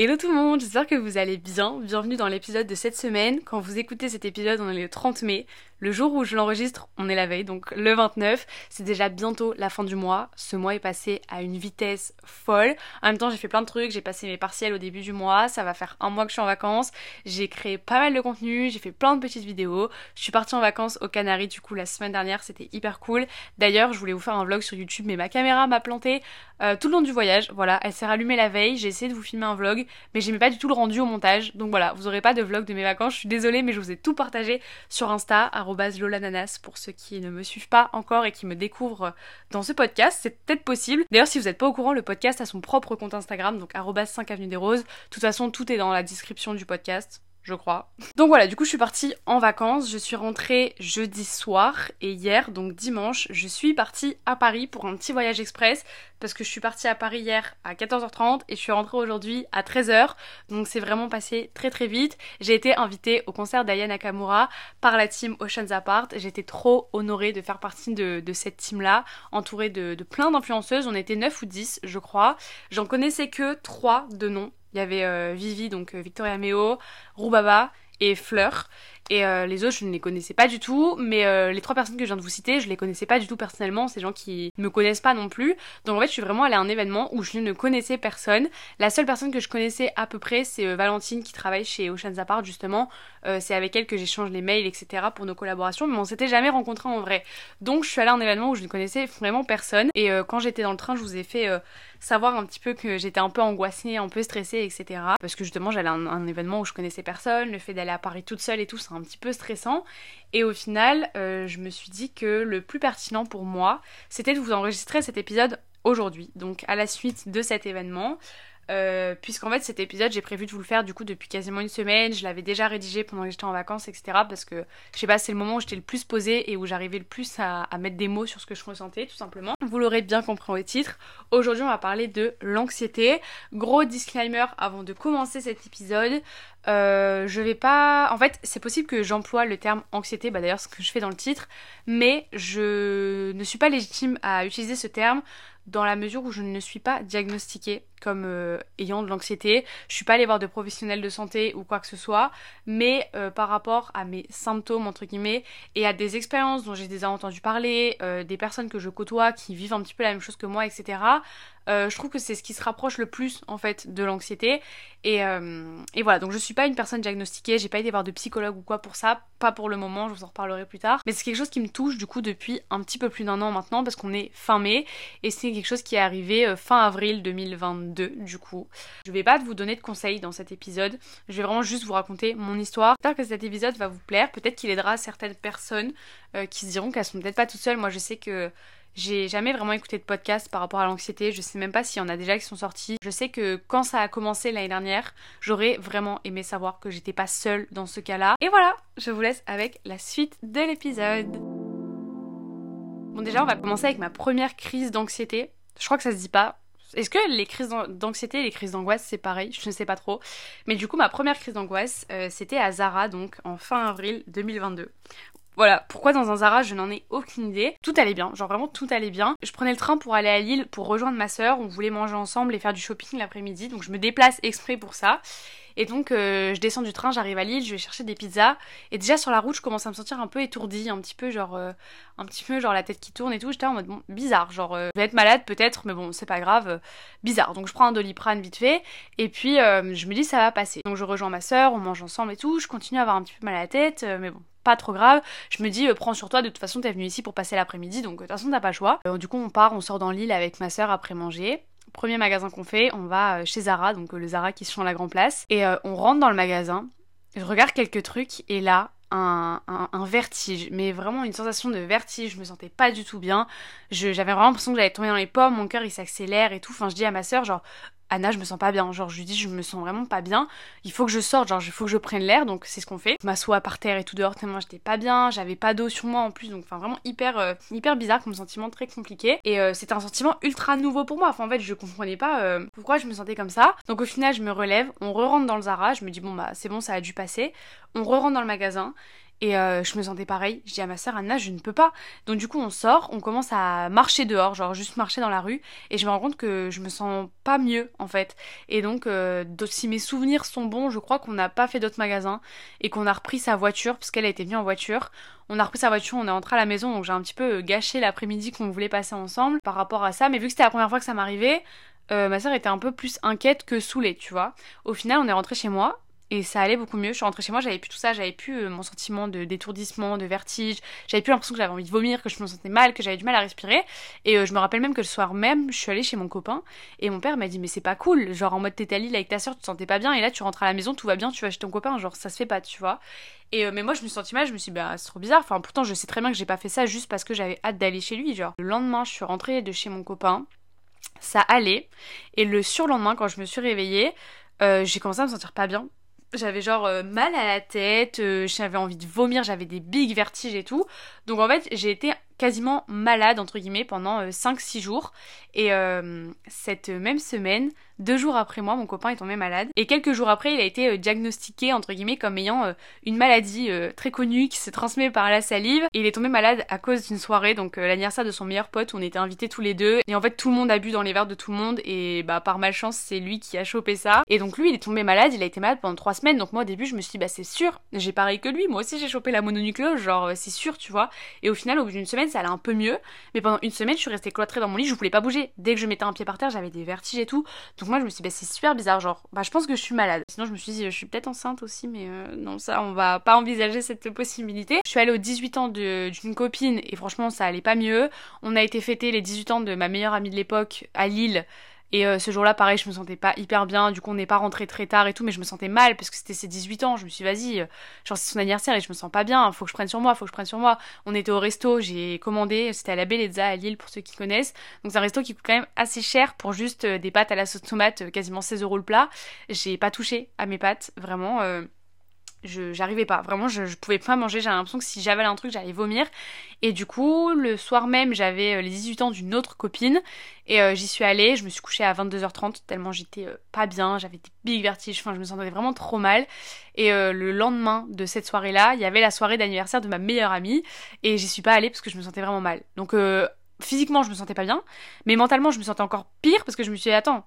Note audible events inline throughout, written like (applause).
Hello tout le monde, j'espère que vous allez bien. Bienvenue dans l'épisode de cette semaine. Quand vous écoutez cet épisode, on est le 30 mai. Le jour où je l'enregistre, on est la veille, donc le 29. C'est déjà bientôt la fin du mois. Ce mois est passé à une vitesse folle. En même temps, j'ai fait plein de trucs. J'ai passé mes partiels au début du mois. Ça va faire un mois que je suis en vacances. J'ai créé pas mal de contenu. J'ai fait plein de petites vidéos. Je suis partie en vacances aux Canaries du coup la semaine dernière. C'était hyper cool. D'ailleurs, je voulais vous faire un vlog sur YouTube, mais ma caméra m'a planté euh, tout le long du voyage. Voilà, elle s'est rallumée la veille. J'ai essayé de vous filmer un vlog, mais j'aimais pas du tout le rendu au montage. Donc voilà, vous aurez pas de vlog de mes vacances. Je suis désolée, mais je vous ai tout partagé sur Insta lolananas pour ceux qui ne me suivent pas encore et qui me découvrent dans ce podcast. C'est peut-être possible. D'ailleurs, si vous n'êtes pas au courant, le podcast a son propre compte Instagram, donc 5 avenue des roses. De toute façon, tout est dans la description du podcast je crois. Donc voilà, du coup je suis partie en vacances, je suis rentrée jeudi soir et hier, donc dimanche, je suis partie à Paris pour un petit voyage express parce que je suis partie à Paris hier à 14h30 et je suis rentrée aujourd'hui à 13h. Donc c'est vraiment passé très très vite. J'ai été invitée au concert d'Aya Nakamura par la team Oceans Apart. J'étais trop honorée de faire partie de, cette team-là, entourée de, de plein d'influenceuses. On était 9 ou 10 je crois. J'en connaissais que 3 de noms il y avait euh, Vivi, donc euh, Victoria Meo, Rubaba et Fleur. Et euh, les autres, je ne les connaissais pas du tout, mais euh, les trois personnes que je viens de vous citer, je les connaissais pas du tout personnellement, c'est gens qui me connaissent pas non plus. Donc en fait, je suis vraiment allée à un événement où je ne connaissais personne. La seule personne que je connaissais à peu près, c'est euh, Valentine qui travaille chez Oceans Apart justement. c'est avec elle que j'échange les mails, etc. pour nos collaborations, mais on s'était jamais rencontrés en vrai. Donc je suis allée à un événement où je ne connaissais vraiment personne. Et quand j'étais dans le train, je vous ai fait savoir un petit peu que j'étais un peu angoissée, un peu stressée, etc. Parce que justement, j'allais à un, un événement où je connaissais personne, le fait d'aller à Paris toute seule et tout, c'est un petit peu stressant. Et au final, euh, je me suis dit que le plus pertinent pour moi, c'était de vous enregistrer cet épisode aujourd'hui, donc à la suite de cet événement. Euh, puisqu'en fait cet épisode j'ai prévu de vous le faire du coup depuis quasiment une semaine, je l'avais déjà rédigé pendant que j'étais en vacances etc parce que je sais pas c'est le moment où j'étais le plus posée et où j'arrivais le plus à, mettre des mots sur ce que je ressentais tout simplement. Vous l'aurez bien compris au titre, aujourd'hui on va parler de l'anxiété. Gros disclaimer avant de commencer cet épisode, euh, je vais pas. En fait, c'est possible que j'emploie le terme anxiété, bah d'ailleurs, ce que je fais dans le titre, mais je ne suis pas légitime à utiliser ce terme dans la mesure où je ne suis pas diagnostiquée comme euh, ayant de l'anxiété. Je suis pas allée voir de professionnels de santé ou quoi que ce soit, mais euh, par rapport à mes symptômes entre guillemets et à des expériences dont j'ai déjà entendu parler, euh, des personnes que je côtoie qui vivent un petit peu la même chose que moi, etc. je trouve que c'est ce qui se rapproche le plus en fait de l'anxiété. Et, et, voilà. Donc je suis pas une personne diagnostiquée. J'ai pas été voir de psychologue ou quoi pour ça. Pas pour le moment. Je vous en reparlerai plus tard. Mais c'est quelque chose qui me touche du coup depuis un petit peu plus d'un an maintenant parce qu'on est fin mai. Et c'est quelque chose qui est arrivé fin avril 2022 du coup. Je vais pas vous donner de conseils dans cet épisode, je vais vraiment juste vous raconter mon histoire. J'espère que cet épisode va vous plaire, peut-être qu'il aidera certaines personnes euh, qui se diront qu'elles sont peut-être pas toutes seules. Moi je sais que j'ai jamais vraiment écouté de podcast par rapport à l'anxiété, je sais même pas s'il y en a déjà qui sont sortis. Je sais que quand ça a commencé l'année dernière, j'aurais vraiment aimé savoir que j'étais pas seule dans ce cas-là. Et voilà, je vous laisse avec la suite de l'épisode. Bon déjà on va commencer avec ma première crise d'anxiété. Je crois que ça se dit pas, est-ce que les crises d'anxiété et les crises d'angoisse c'est pareil? Je ne sais pas trop. Mais du coup, ma première crise d'angoisse, euh, c'était à Zara, donc en fin avril 2022. Voilà, pourquoi dans un Zara, je n'en ai aucune idée. Tout allait bien, genre vraiment tout allait bien. Je prenais le train pour aller à Lille pour rejoindre ma soeur, on voulait manger ensemble et faire du shopping l'après-midi, donc je me déplace exprès pour ça. Et donc euh, je descends du train, j'arrive à Lille, je vais chercher des pizzas. Et déjà sur la route, je commence à me sentir un peu étourdie, un petit peu genre, euh, un petit peu genre la tête qui tourne et tout. J'étais en mode bon, bizarre, genre euh, je vais être malade peut-être, mais bon c'est pas grave, bizarre. Donc je prends un doliprane vite fait et puis je me dis ça va passer. Donc je rejoins ma soeur, on mange ensemble et tout. Je continue à avoir un petit peu mal à la tête, mais bon pas trop grave. Je me dis, prends sur toi, de toute façon, t'es venu ici pour passer l'après-midi, donc de toute façon, t'as pas le choix. du coup, on part, on sort dans l'île avec ma soeur après manger. Premier magasin qu'on fait, on va euh, chez Zara, donc euh, le Zara qui se change la Grand Place. Et euh, on rentre dans le magasin, je regarde quelques trucs, et là, un, un, vertige, mais vraiment une sensation de vertige, je me sentais pas du tout bien, j'avais vraiment l'impression que j'allais tomber dans les pommes, mon cœur il s'accélère et tout, enfin je dis à ma soeur genre Anna, je me sens pas bien. Genre, je lui dis, je me sens vraiment pas bien. Il faut que je sorte, genre, il faut que je prenne l'air. Donc, c'est ce qu'on fait. Je m'assois par terre et tout dehors tellement j'étais pas bien. J'avais pas d'eau sur moi en plus. Donc, enfin, vraiment hyper, euh, hyper bizarre comme sentiment, très compliqué. Et euh, c'était un sentiment ultra nouveau pour moi. Enfin, en fait, je comprenais pas euh, pourquoi je me sentais comme ça. Donc, au final, je me relève. On re-rentre dans le Zara. Je me dis, bon, bah, c'est bon, ça a dû passer. On re-rentre dans le magasin. Et euh, je me sentais pareil. Je dis à ma soeur, Anna, je ne peux pas. Donc du coup, on sort, on commence à marcher dehors, genre juste marcher dans la rue. Et je me rends compte que je me sens pas mieux, en fait. Et donc, euh, si mes souvenirs sont bons, je crois qu'on n'a pas fait d'autres magasins. Et qu'on a repris sa voiture, parce qu'elle a été venue en voiture. On a repris sa voiture, on est rentré à la maison. Donc j'ai un petit peu gâché l'après-midi qu'on voulait passer ensemble par rapport à ça. Mais vu que c'était la première fois que ça m'arrivait, euh, ma soeur était un peu plus inquiète que saoulée, tu vois. Au final, on est rentré chez moi et ça allait beaucoup mieux. Je suis rentrée chez moi, j'avais plus tout ça, j'avais plus euh, mon sentiment de d'étourdissement, de vertige, j'avais plus l'impression que j'avais envie de vomir, que je me sentais mal, que j'avais du mal à respirer. Et euh, je me rappelle même que le soir même, je suis allée chez mon copain et mon père m'a dit mais c'est pas cool, genre en mode t'étais à Lille avec ta soeur, tu te sentais pas bien et là tu rentres à la maison, tout va bien, tu vas chez ton copain, genre ça se fait pas, tu vois. Et euh, mais moi je me suis sentie mal, je me suis dit bah c'est trop bizarre. Enfin pourtant je sais très bien que j'ai pas fait ça juste parce que j'avais hâte d'aller chez lui, genre. Le lendemain, je suis rentrée de chez mon copain, ça allait et le surlendemain quand je me suis réveillée, j'ai commencé à me sentir pas bien j'avais genre euh, mal à la tête, euh, j'avais envie de vomir, j'avais des big vertiges et tout. Donc en fait, j'ai été quasiment malade entre guillemets pendant 5-6 euh, jours. Et cette même semaine, deux jours après moi, mon copain est tombé malade. Et quelques jours après, il a été diagnostiqué entre guillemets comme ayant une maladie très connue qui se transmet par la salive. Et il est tombé malade à cause d'une soirée, donc l'anniversaire de son meilleur pote où on était invités tous les deux. Et en fait, tout le monde a bu dans les verres de tout le monde. Et bah par malchance, c'est lui qui a chopé ça. Et donc lui, il est tombé malade. Il a été malade pendant 3 semaines. Donc moi au début, je me suis dit bah c'est sûr. J'ai pareil que lui. Moi aussi j'ai chopé la mononucléose. Genre c'est sûr, tu vois. Et au final, au bout d'une semaine ça allait un peu mieux. Mais pendant une semaine, je suis restée cloîtrée dans mon lit, je voulais pas bouger. Dès que je mettais un pied par terre, j'avais des vertiges et tout. Donc moi, je me suis dit, bah, c'est super bizarre. Genre, bah, je pense que je suis malade. Sinon, je me suis dit, je suis peut-être enceinte aussi, mais euh, non, ça, on va pas envisager cette possibilité. Je suis allée aux 18 ans d'une copine et franchement, ça allait pas mieux. On a été fêter les 18 ans de ma meilleure amie de l'époque à Lille. Et euh, ce jour-là, pareil, je me sentais pas hyper bien. Du coup, on n'est pas rentré très tard et tout, mais je me sentais mal parce que c'était ses 18 ans. Je me suis dit, vas-y, euh, genre c'est son anniversaire et je me sens pas bien. Faut que je prenne sur moi, faut que je prenne sur moi. On était au resto, j'ai commandé, c'était à la Bellezza à Lille pour ceux qui connaissent. Donc c'est un resto qui coûte quand même assez cher pour juste euh, des pâtes à la sauce tomate, quasiment 16 euros le plat. J'ai pas touché à mes pâtes, vraiment je j'arrivais pas. Vraiment je, je, pouvais pas manger. J'avais l'impression que si j'avalais un truc j'allais vomir. Et du coup le soir même j'avais euh, les 18 ans d'une autre copine. Et euh, j'y suis allée. Je me suis couchée à 22h30 tellement j'étais euh, pas bien. J'avais des big vertiges. Enfin je me sentais vraiment trop mal. Et le lendemain de cette soirée là il y avait la soirée d'anniversaire de ma meilleure amie. Et j'y suis pas allée parce que je me sentais vraiment mal. Donc physiquement je me sentais pas bien. Mais mentalement je me sentais encore pire parce que je me suis dit attends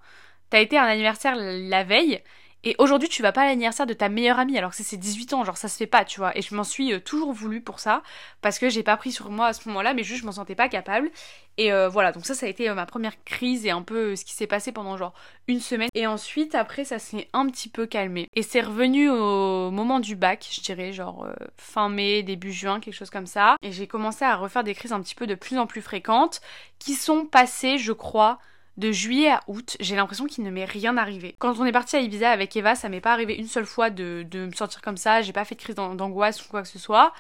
t'as été à un anniversaire la veille et aujourd'hui, tu vas pas à l'anniversaire de ta meilleure amie alors que c'est ses 18 ans, genre ça se fait pas, tu vois. Et je m'en suis euh, toujours voulu pour ça parce que j'ai pas pris sur moi à ce moment-là, mais juste je m'en sentais pas capable. Et euh, voilà, donc ça, ça a été euh, ma première crise et un peu ce qui s'est passé pendant genre une semaine. Et ensuite, après, ça s'est un petit peu calmé. Et c'est revenu au moment du bac, je dirais, genre fin mai, début juin, quelque chose comme ça. Et j'ai commencé à refaire des crises un petit peu de plus en plus fréquentes qui sont passées, je crois, de juillet à août, j'ai l'impression qu'il ne m'est rien arrivé. Quand on est parti à Ibiza avec Eva, ça m'est pas arrivé une seule fois de, de me sentir comme ça, j'ai pas fait de crise d'angoisse ou quoi que ce soit.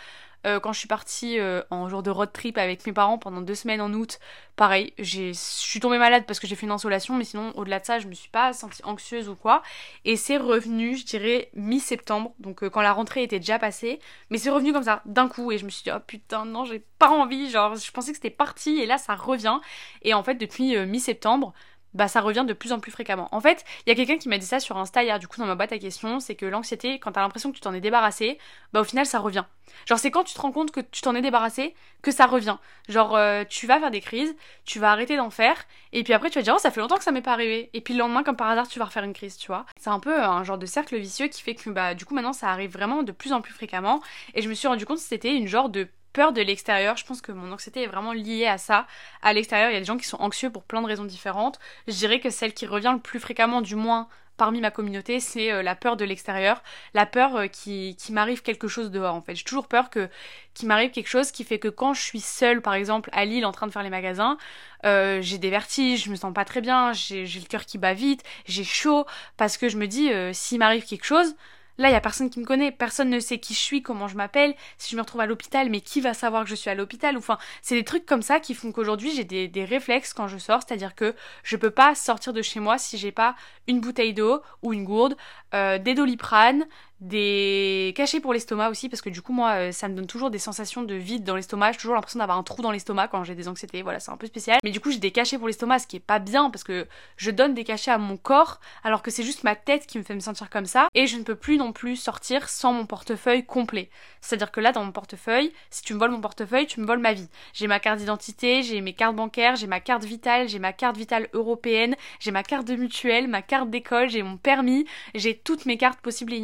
Euh, quand je suis partie euh, en jour de road trip avec mes parents pendant deux semaines en août, pareil, je suis tombée malade parce que j'ai fait une insolation, mais sinon au-delà de ça, je me suis pas sentie anxieuse ou quoi. Et c'est revenu, je dirais, mi-septembre, donc euh, quand la rentrée était déjà passée, mais c'est revenu comme ça, d'un coup, et je me suis dit, oh putain, non, j'ai pas envie, genre, je pensais que c'était parti, et là ça revient. Et en fait, depuis mi-septembre, bah ça revient de plus en plus fréquemment. En fait, il y a quelqu'un qui m'a dit ça sur Insta hier, du coup dans ma boîte à questions, c'est que l'anxiété, quand t'as l'impression que tu t'en es débarrassé, bah au final ça revient. Genre c'est quand tu te rends compte que tu t'en es débarrassé que ça revient. Genre euh, tu vas faire des crises, tu vas arrêter d'en faire, et puis après tu vas dire oh ça fait longtemps que ça m'est pas arrivé, et puis le lendemain comme par hasard tu vas refaire une crise, tu vois. C'est un peu un genre de cercle vicieux qui fait que bah du coup maintenant ça arrive vraiment de plus en plus fréquemment, et je me suis rendu compte que c'était une genre de peur de l'extérieur. Je pense que mon anxiété est vraiment liée à ça. À l'extérieur, il y a des gens qui sont anxieux pour plein de raisons différentes. Je dirais que celle qui revient le plus fréquemment, du moins parmi ma communauté, c'est euh, la peur de l'extérieur, la peur euh, qui, qui m'arrive quelque chose dehors en fait. J'ai toujours peur que qu'il m'arrive quelque chose qui fait que quand je suis seule par exemple à Lille en train de faire les magasins, euh, j'ai des vertiges, je me sens pas très bien, j'ai le cœur qui bat vite, j'ai chaud parce que je me dis s'il m'arrive quelque chose, Là, il y a personne qui me connaît, personne ne sait qui je suis, comment je m'appelle, si je me retrouve à l'hôpital, mais qui va savoir que je suis à l'hôpital? Enfin, c'est des trucs comme ça qui font qu'aujourd'hui j'ai des, réflexes quand je sors, c'est-à-dire que je peux pas sortir de chez moi si j'ai pas une bouteille d'eau ou une gourde, euh, des doliprane, des cachets pour l'estomac aussi parce que du coup moi euh, ça me donne toujours des sensations de vide dans l'estomac, j'ai toujours l'impression d'avoir un trou dans l'estomac quand j'ai des anxiétés, voilà c'est un peu spécial. Mais du coup j'ai des cachets pour l'estomac ce qui est pas bien parce que je donne des cachets à mon corps alors que c'est juste ma tête qui me fait me sentir comme ça et je ne peux plus non plus sortir sans mon portefeuille complet. C'est-à-dire que là dans mon portefeuille, si tu me voles mon portefeuille, tu me voles ma vie. J'ai ma carte d'identité, j'ai mes cartes bancaires, j'ai ma carte vitale, j'ai ma carte vitale européenne, j'ai ma carte de mutuelle, ma carte d'école, j'ai mon permis, j'ai toutes mes cartes possibles et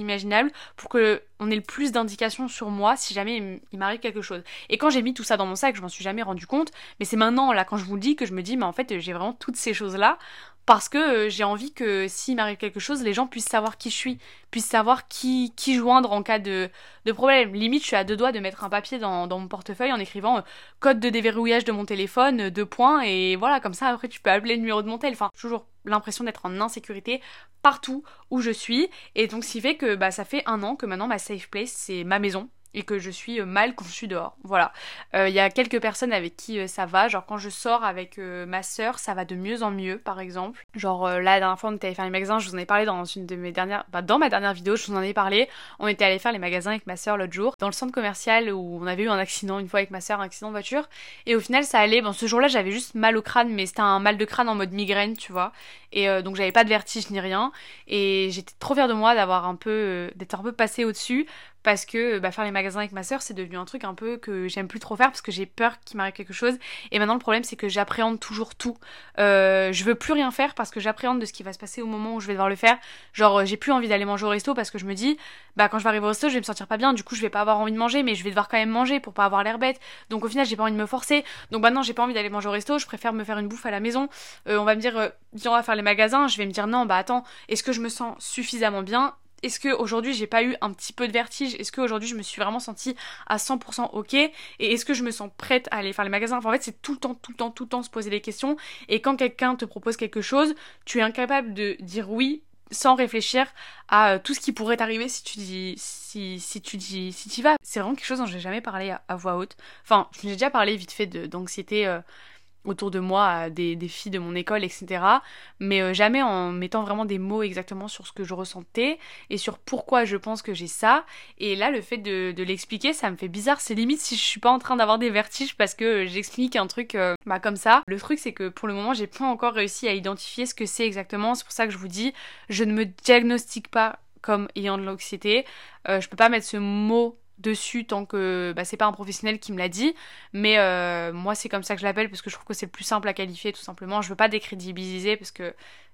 pour que on ait le plus d'indications sur moi si jamais il m'arrive quelque chose. Et quand j'ai mis tout ça dans mon sac, je m'en suis jamais rendu compte, mais c'est maintenant là quand je vous le dis que je me dis mais en fait j'ai vraiment toutes ces choses là parce que euh, j'ai envie que s'il m'arrive quelque chose, les gens puissent savoir qui je suis, puissent savoir qui, qui joindre en cas de, de problème. Limite, je suis à deux doigts de mettre un papier dans, mon portefeuille en écrivant euh, code de déverrouillage de mon téléphone, euh, deux points, et voilà, comme ça après tu peux appeler le numéro de mon tel. Enfin, toujours l'impression d'être en insécurité partout où je suis. Et donc, ce qui fait que bah, ça fait un an que maintenant ma safe place, c'est ma maison et que je suis euh, mal quand je suis dehors. Voilà. Il euh, y a quelques personnes avec qui euh, ça va. Genre quand je sors avec ma soeur, ça va de mieux en mieux, par exemple. Genre là, la dernière fois, on était allé faire les magasins. Je vous en ai parlé dans une de mes dernières, bah, dans ma dernière vidéo, je vous en ai parlé. On était allé faire les magasins avec ma soeur l'autre jour dans le centre commercial où on avait eu un accident une fois avec ma soeur, un accident de voiture. Et au final, ça allait. Bon, ce jour-là, j'avais juste mal au crâne, mais c'était un mal de crâne en mode migraine, tu vois. Et donc j'avais pas de vertige ni rien. Et j'étais trop fière de moi d'avoir un peu, d'être un peu passée au-dessus parce que bah, faire les magasins avec ma soeur c'est devenu un truc un peu que j'aime plus trop faire parce que j'ai peur qu'il m'arrive quelque chose. Et maintenant le problème c'est que j'appréhende toujours tout. Euh, je veux plus rien faire parce que j'appréhende de ce qui va se passer au moment où je vais devoir le faire. Genre euh, j'ai plus envie d'aller manger au resto parce que je me dis bah quand je vais arriver au resto je vais me sentir pas bien. Du coup je vais pas avoir envie de manger mais je vais devoir quand même manger pour pas avoir l'air bête. Donc au final j'ai pas envie de me forcer. Donc maintenant j'ai pas envie d'aller manger au resto. Je préfère me faire une bouffe à la maison. Euh, on va me dire viens on va faire les magasins. Je vais me dire non bah attends est-ce que je me sens suffisamment bien est-ce que aujourd'hui j'ai pas eu un petit peu de vertige? Est-ce que aujourd'hui je me suis vraiment sentie à 100% ok? Et est-ce que je me sens prête à aller faire les magasins? En fait, c'est tout le temps, tout le temps, tout le temps se poser des questions. Et quand quelqu'un te propose quelque chose, tu es incapable de dire oui sans réfléchir à euh, tout ce qui pourrait t'arriver si tu dis si, si tu dis si tu vas. C'est vraiment quelque chose dont j'ai jamais parlé à, voix haute. Enfin j'ai déjà parlé vite fait d'anxiété euh, autour de moi des, filles de mon école, etc. Mais euh, jamais en mettant vraiment des mots exactement sur ce que je ressentais et sur pourquoi je pense que j'ai ça. Et là, le fait de, l'expliquer, ça me fait bizarre. C'est limite si je suis pas en train d'avoir des vertiges parce que j'explique un truc euh, bah, comme ça. Le truc, c'est que pour le moment, j'ai pas encore réussi à identifier ce que c'est exactement. C'est pour ça que je vous dis, je ne me diagnostique pas comme ayant de l'anxiété. Euh, je peux pas mettre ce mot dessus tant que bah, c'est pas un professionnel qui me l'a dit. Mais euh, moi c'est comme ça que je l'appelle parce que je trouve que c'est le plus simple à qualifier tout simplement. Je veux pas décrédibiliser parce que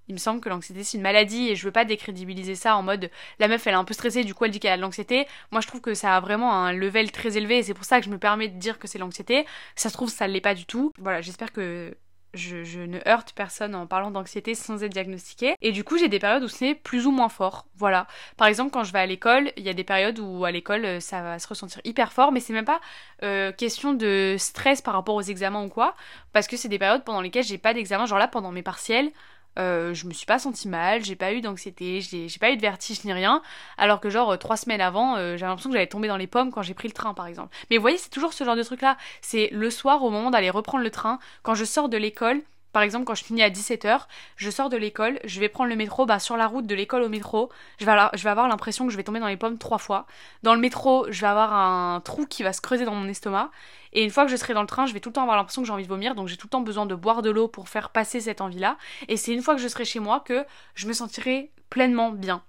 il me semble que l'anxiété c'est une maladie et je veux pas décrédibiliser ça en mode la meuf elle est un peu stressée du coup elle dit qu'elle a de l'anxiété. Moi je trouve que ça a vraiment un level très élevé et c'est pour ça que je me permets de dire que c'est l'anxiété. Ça se trouve ça l'est pas du tout. Voilà j'espère que je, ne heurte personne en parlant d'anxiété sans être diagnostiquée. Et du coup, j'ai des périodes où c'est plus ou moins fort. Voilà. Par exemple, quand je vais à l'école, il y a des périodes où à l'école, euh, ça va se ressentir hyper fort, mais c'est même pas euh, question de stress par rapport aux examens ou quoi, parce que c'est des périodes pendant lesquelles j'ai pas d'examen. Genre là, pendant mes partiels, euh, je me suis pas senti mal, j'ai pas eu d'anxiété, j'ai pas eu de vertige ni rien, alors que genre trois semaines avant, j'avais l'impression que j'allais tomber dans les pommes quand j'ai pris le train par exemple. Mais vous voyez, c'est toujours ce genre de truc là, c'est le soir au moment d'aller reprendre le train, quand je sors de l'école, par exemple, quand je finis à 17h, je sors de l'école, je vais prendre le métro, bah sur la route de l'école au métro, je vais, je vais avoir l'impression que je vais tomber dans les pommes trois fois. Dans le métro, je vais avoir un trou qui va se creuser dans mon estomac. Et une fois que je serai dans le train, je vais tout le temps avoir l'impression que j'ai envie de vomir, donc j'ai tout le temps besoin de boire de l'eau pour faire passer cette envie-là. Et c'est une fois que je serai chez moi que je me sentirai pleinement bien.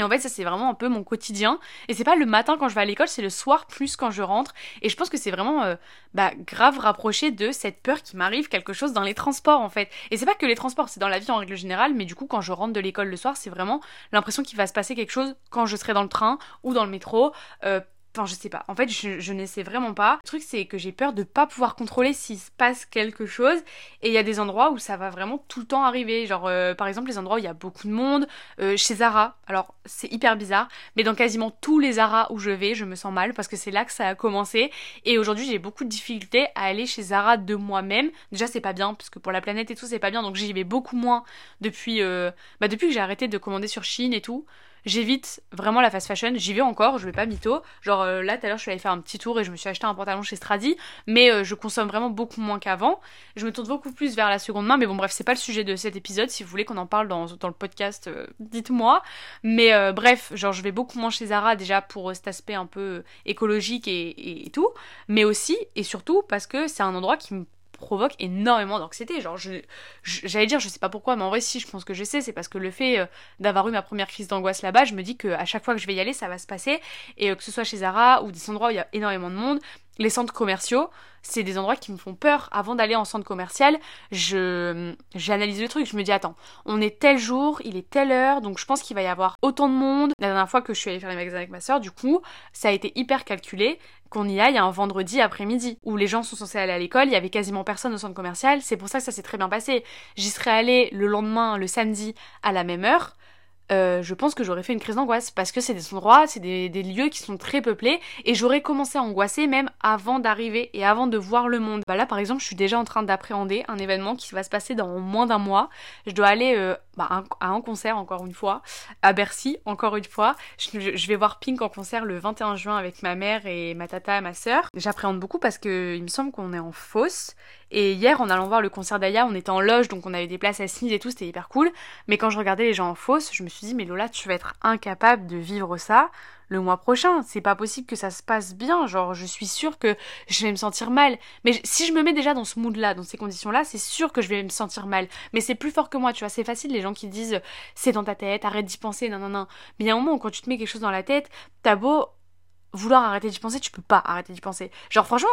Et en fait, ça c'est vraiment un peu mon quotidien. Et c'est pas le matin quand je vais à l'école, c'est le soir plus quand je rentre. Et je pense que c'est vraiment euh, bah, grave rapproché de cette peur qui m'arrive quelque chose dans les transports en fait. Et c'est pas que les transports, c'est dans la vie en règle générale, mais du coup quand je rentre de l'école le soir, c'est vraiment l'impression qu'il va se passer quelque chose quand je serai dans le train ou dans le métro. Euh, Enfin, je sais pas. En fait, je, je ne sais vraiment pas. Le truc, c'est que j'ai peur de pas pouvoir contrôler s'il se passe quelque chose. Et il y a des endroits où ça va vraiment tout le temps arriver. Genre, euh, par exemple, les endroits où il y a beaucoup de monde. Euh, chez Zara. Alors, c'est hyper bizarre. Mais dans quasiment tous les Zara où je vais, je me sens mal parce que c'est là que ça a commencé. Et aujourd'hui, j'ai beaucoup de difficultés à aller chez Zara de moi-même. Déjà, c'est pas bien parce que pour la planète et tout, c'est pas bien. Donc, j'y vais beaucoup moins depuis, euh, bah, depuis que j'ai arrêté de commander sur Chine et tout. J'évite vraiment la fast fashion. J'y vais encore, je vais pas mytho. Genre euh, là, tout à l'heure, je suis allée faire un petit tour et je me suis acheté un pantalon chez Stradi, mais euh, je consomme vraiment beaucoup moins qu'avant. Je me tourne beaucoup plus vers la seconde main, mais bon, bref, c'est pas le sujet de cet épisode. Si vous voulez qu'on en parle dans, dans le podcast, euh, dites-moi. Mais bref, genre, je vais beaucoup moins chez Zara déjà pour cet aspect un peu écologique et, et tout, mais aussi et surtout parce que c'est un endroit qui me provoque énormément d'anxiété. Genre, je, j'allais dire, je sais pas pourquoi, mais en vrai, si, je pense que je sais, c'est parce que le fait euh, d'avoir eu ma première crise d'angoisse là-bas, je me dis que à chaque fois que je vais y aller, ça va se passer. Et euh, que ce soit chez Zara ou des endroits où il y a énormément de monde, les centres commerciaux, c'est des endroits qui me font peur. Avant d'aller en centre commercial, je j'analyse le truc, je me dis attends, on est tel jour, il est telle heure, donc je pense qu'il va y avoir autant de monde. La dernière fois que je suis allée faire les magasins avec ma soeur, du coup, ça a été hyper calculé qu'on y aille un vendredi après-midi où les gens sont censés aller à l'école, il y avait quasiment personne au centre commercial, c'est pour ça que ça s'est très bien passé. J'y serais allée le lendemain, le samedi, à la même heure. Euh, je pense que j'aurais fait une crise d'angoisse parce que c'est des endroits, c'est des, lieux qui sont très peuplés et j'aurais commencé à angoisser même avant d'arriver et avant de voir le monde. Bah là par exemple je suis déjà en train d'appréhender un événement qui va se passer dans moins d'un mois. Je dois aller euh, bah, à un concert encore une fois, à Bercy encore une fois. Je, vais voir Pink en concert le 21 juin avec ma mère et ma tata et ma sœur. J'appréhende beaucoup parce que il me semble qu'on est en fosse et hier, en allant voir le concert d'Aya, on était en loge, donc on avait des places assises et tout, c'était hyper cool. Mais quand je regardais les gens en fosse, je me suis dit, mais Lola, tu vas être incapable de vivre ça le mois prochain. C'est pas possible que ça se passe bien. Genre, je suis sûre que je vais me sentir mal. Mais si je me mets déjà dans ce mood-là, dans ces conditions-là, c'est sûr que je vais me sentir mal. Mais c'est plus fort que moi, tu vois. C'est facile, les gens qui disent, c'est dans ta tête, arrête d'y penser, non, non, non. Mais il y a un moment où quand tu te mets quelque chose dans la tête, t'as beau vouloir arrêter d'y penser, tu peux pas arrêter d'y penser. Genre, franchement,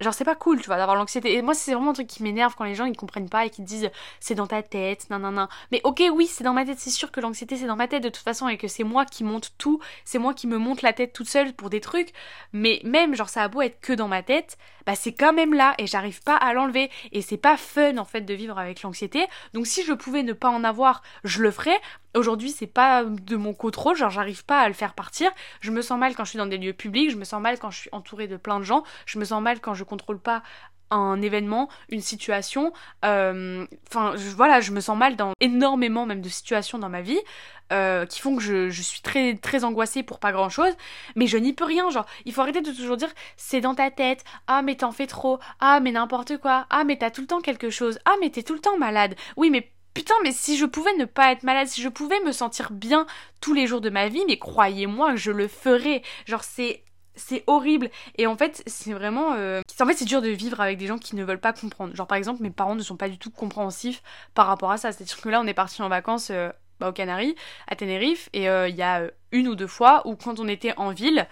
genre c'est pas cool tu vois d'avoir l'anxiété. Et moi c'est vraiment un truc qui m'énerve quand les gens ils comprennent pas et qui disent c'est dans ta tête nan nan nan mais ok oui c'est dans ma tête c'est sûr que l'anxiété c'est dans ma tête de toute façon et que c'est moi qui monte tout c'est moi qui me monte la tête toute seule pour des trucs. Mais même genre ça a beau être que dans ma tête bah c'est quand même là et j'arrive pas à l'enlever. Et c'est pas fun en fait de vivre avec l'anxiété. Donc si je pouvais ne pas en avoir je le ferais. Aujourd'hui, c'est pas de mon contrôle, genre j'arrive pas à le faire partir. Je me sens mal quand je suis dans des lieux publics, je me sens mal quand je suis entourée de plein de gens, je me sens mal quand je contrôle pas un événement, une situation. Euh, enfin, voilà, je me sens mal dans énormément même de situations dans ma vie euh, qui font que je, suis très très angoissée pour pas grand chose. Mais je n'y peux rien. Genre, il faut arrêter de toujours dire c'est dans ta tête. Ah mais t'en fais trop. Ah mais n'importe quoi. Ah mais t'as tout le temps quelque chose. Ah mais t'es tout le temps malade. Oui mais Putain, mais si je pouvais ne pas être malade, si je pouvais me sentir bien tous les jours de ma vie, mais croyez-moi, je le ferais. Genre, c'est c'est horrible. Et en fait c'est vraiment euh... en fait c'est dur de vivre avec des gens qui ne veulent pas comprendre. Genre par exemple mes parents ne sont pas du tout compréhensifs par rapport à ça. C'est à dire que là on est parti en vacances euh, bah, aux Canaries à Tenerife et euh, il y a une ou deux fois où quand on était en ville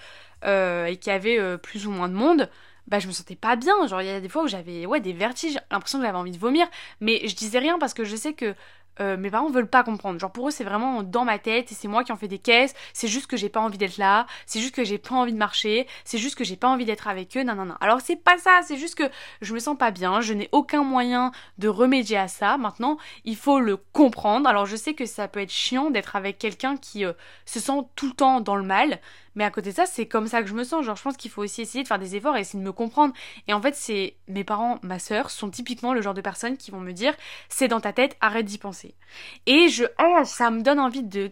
euh, et qu'il y avait plus ou moins de monde bah je me sentais pas bien. Genre il y a des fois où j'avais ouais des vertiges, l'impression que j'avais envie de vomir, mais je disais rien parce que je sais que euh, mes parents veulent pas comprendre. Genre pour eux c'est vraiment dans ma tête et c'est moi qui en fais des caisses. C'est juste que j'ai pas envie d'être là. C'est juste que j'ai pas envie de marcher. C'est juste que j'ai pas envie d'être avec eux. Non non non. Alors c'est pas ça. C'est juste que je me sens pas bien. Je n'ai aucun moyen de remédier à ça. Maintenant il faut le comprendre. Alors je sais que ça peut être chiant d'être avec quelqu'un qui euh, se sent tout le temps dans le mal. Mais à côté de ça, c'est comme ça que je me sens. Genre, je pense qu'il faut aussi essayer de faire des efforts et essayer de me comprendre. Et en fait, c'est mes parents, ma sœur, sont typiquement le genre de personnes qui vont me dire c'est dans ta tête, arrête d'y penser. Et je, oh, ça me donne envie de,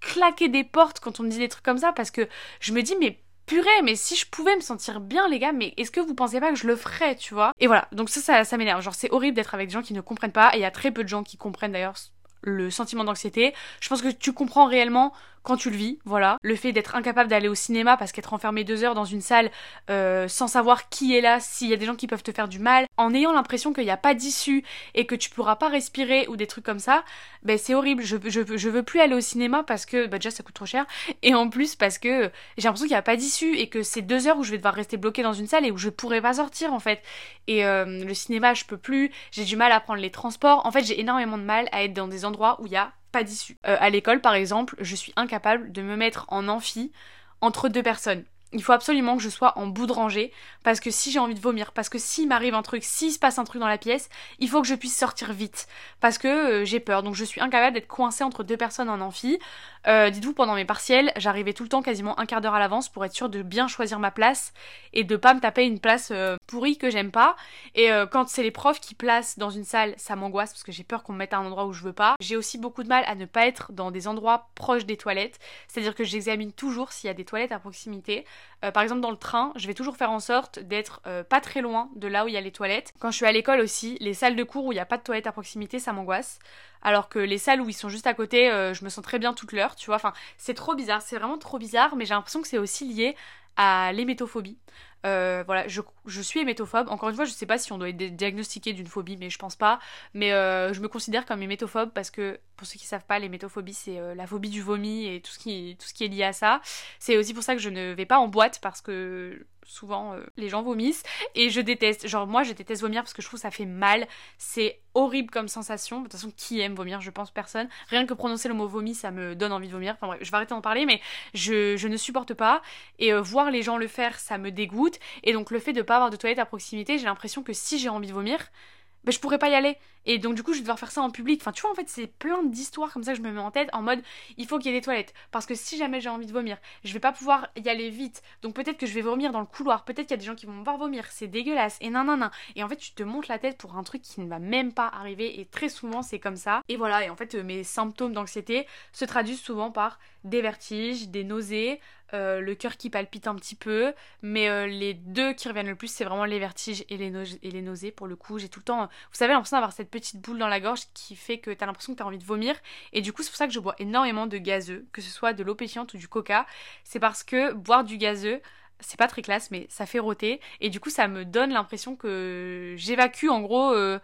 claquer des portes quand on me dit des trucs comme ça parce que je me dis mais purée, mais si je pouvais me sentir bien, les gars, mais est-ce que vous pensez pas que je le ferais, tu vois? Et voilà, donc ça, ça m'énerve. Genre, c'est horrible d'être avec des gens qui ne comprennent pas, et il y a très peu de gens qui comprennent d'ailleurs le sentiment d'anxiété. Je pense que tu comprends réellement quand tu le vis, voilà. Le fait d'être incapable d'aller au cinéma parce qu'être enfermé deux heures dans une salle euh, sans savoir qui est là, s'il y a des gens qui peuvent te faire du mal, en ayant l'impression qu'il n'y a pas d'issue et que tu pourras pas respirer ou des trucs comme ça, ben c'est horrible. Je, je, je, veux plus aller au cinéma parce que bah déjà ça coûte trop cher et en plus parce que j'ai l'impression qu'il n'y a pas d'issue et que c'est deux heures où je vais devoir rester bloqué dans une salle et où je pourrais pas sortir en fait. Et euh, le cinéma je peux plus, j'ai du mal à prendre les transports. En fait j'ai énormément de mal à être dans des endroits où il y a pas d'issue. Euh, à l'école, par exemple, je suis incapable de me mettre en amphi entre deux personnes. Il faut absolument que je sois en bout de rangée parce que si j'ai envie de vomir, parce que s'il m'arrive un truc, s'il se passe un truc dans la pièce, il faut que je puisse sortir vite parce que euh, j'ai peur. Donc je suis incapable d'être coincée entre deux personnes en amphi. Euh, dites-vous, pendant mes partiels, j'arrivais tout le temps quasiment un quart d'heure à l'avance pour être sûre de bien choisir ma place et de pas me taper une place pourris que j'aime pas. Et euh, quand c'est les profs qui placent dans une salle, ça m'angoisse parce que j'ai peur qu'on me mette à un endroit où je veux pas. J'ai aussi beaucoup de mal à ne pas être dans des endroits proches des toilettes. C'est-à-dire que j'examine toujours s'il y a des toilettes à proximité. Euh, par exemple, dans le train, je vais toujours faire en sorte d'être euh, pas très loin de là où il y a les toilettes. Quand je suis à l'école aussi, les salles de cours où il n'y a pas de toilettes à proximité, ça m'angoisse. Alors que les salles où ils sont juste à côté, je me sens très bien toute l'heure, tu vois. Enfin, c'est trop bizarre, c'est vraiment trop bizarre, mais j'ai l'impression que c'est aussi lié à l'hémétophobie. Euh, voilà, je, je, suis hémétophobe. Encore une fois, je sais pas si on doit être diagnostiqué d'une phobie, mais je pense pas. Mais euh, je me considère comme hémétophobe parce que, pour ceux qui savent pas, l'hémétophobie, c'est euh, la phobie du vomi et tout ce, qui, tout ce qui est lié à ça. C'est aussi pour ça que je ne vais pas en boîte parce que souvent les gens vomissent et je déteste. Genre moi je déteste vomir parce que je trouve ça fait mal. C'est horrible comme sensation. De toute façon qui aime vomir? Je pense personne. Rien que prononcer le mot vomi ça me donne envie de vomir. Enfin bref, je vais arrêter d'en parler mais je, je, ne supporte pas et voir les gens le faire ça me dégoûte. Et donc le fait de pas avoir de toilette à proximité j'ai l'impression que si j'ai envie de vomir ben, je pourrais pas y aller. Et donc du coup je vais devoir faire ça en public. Enfin tu vois en fait c'est plein d'histoires comme ça que je me mets en tête en mode il faut qu'il y ait des toilettes. Parce que si jamais j'ai envie de vomir, je vais pas pouvoir y aller vite. Donc peut-être que je vais vomir dans le couloir. Peut-être qu'il y a des gens qui vont me voir vomir. C'est dégueulasse. Et nan. Et en fait tu te montes la tête pour un truc qui ne va même pas arriver. Et très souvent c'est comme ça. Et voilà. Et en fait mes symptômes d'anxiété se traduisent souvent par des vertiges, des nausées, euh, le cœur qui palpite un petit peu, mais euh, les deux qui reviennent le plus, c'est vraiment les vertiges et les, et les nausées. Pour le coup, j'ai tout le temps, vous savez, l'impression d'avoir cette petite boule dans la gorge qui fait que t'as l'impression que t'as envie de vomir. Et du coup, c'est pour ça que je bois énormément de gazeux, que ce soit de l'eau pétillante ou du coca. C'est parce que boire du gazeux, c'est pas très classe, mais ça fait rôter. Et du coup, ça me donne l'impression que j'évacue en gros. Euh,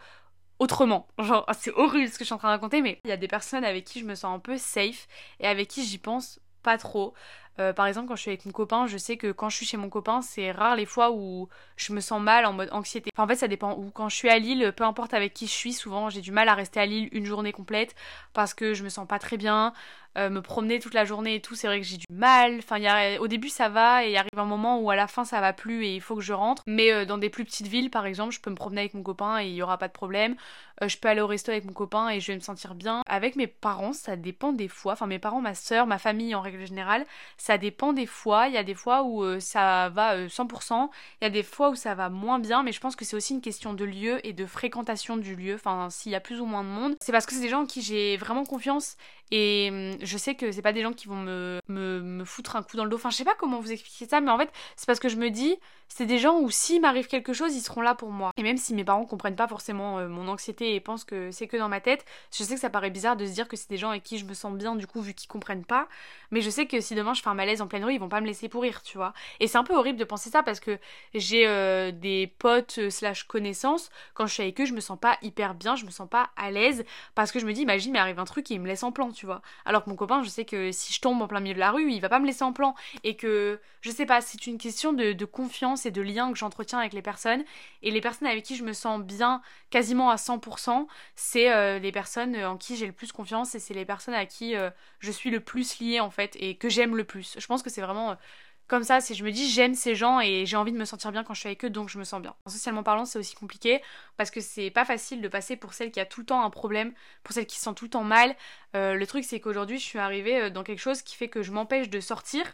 autrement. Genre, c'est horrible ce que je suis en train de raconter, mais il y a des personnes avec qui je me sens un peu safe et avec qui j'y pense pas trop. Euh, par exemple, quand je suis avec mon copain, je sais que quand je suis chez mon copain, c'est rare les fois où je me sens mal en mode anxiété. Enfin, en fait, ça dépend. Ou quand je suis à Lille, peu importe avec qui je suis, souvent j'ai du mal à rester à Lille une journée complète parce que je me sens pas très bien. Euh, me promener toute la journée et tout, c'est vrai que j'ai du mal. Enfin, y a, au début ça va et il arrive un moment où à la fin ça va plus et il faut que je rentre. Mais euh, dans des plus petites villes, par exemple, je peux me promener avec mon copain et il y aura pas de problème. Euh, je peux aller au resto avec mon copain et je vais me sentir bien. Avec mes parents, ça dépend des fois. Enfin, mes parents, ma soeur, ma famille en règle générale, ça dépend des fois. Il y a des fois où ça va 100%, il y a des fois où ça va moins bien, mais je pense que c'est aussi une question de lieu et de fréquentation du lieu. Enfin, s'il y a plus ou moins de monde, c'est parce que c'est des gens en qui j'ai vraiment confiance et hum, je sais que c'est pas des gens qui vont me, me, me, foutre un coup dans le dos. Enfin, je sais pas comment vous expliquer ça, mais en fait, c'est parce que je me dis, c'est des gens où s'il m'arrive quelque chose, ils seront là pour moi. Et même si mes parents comprennent pas forcément euh, mon anxiété et pensent que c'est que dans ma tête, je sais que ça paraît bizarre de se dire que c'est des gens avec qui je me sens bien, du coup, vu qu'ils comprennent pas. Mais je sais que si demain je fais un malaise en pleine rue, ils vont pas me laisser pourrir, tu vois. Et c'est un peu horrible de penser ça parce que j'ai euh, des potes euh, slash connaissances, quand je suis avec eux, je me sens pas hyper bien, je me sens pas à l'aise parce que je me dis, imagine, mais arrive un truc et il me laisse en plan, tu vois. Alors que mon copain, je sais que si je tombe en plein milieu de la rue, il va pas me laisser en plan. Et que, je sais pas, c'est une question de, confiance et de lien que j'entretiens avec les personnes. Et les personnes avec qui je me sens bien quasiment à 100%, c'est euh, les personnes en qui j'ai le plus confiance et c'est les personnes à qui euh, je suis le plus liée en fait et que j'aime le plus. Je pense que c'est vraiment euh, comme ça, si je me dis j'aime ces gens et j'ai envie de me sentir bien quand je suis avec eux, donc je me sens bien. Socialement parlant, c'est aussi compliqué parce que c'est pas facile de passer pour celle qui a tout le temps un problème, pour celle qui se sent tout le temps mal. le truc, c'est qu'aujourd'hui, je suis arrivée dans quelque chose qui fait que je m'empêche de sortir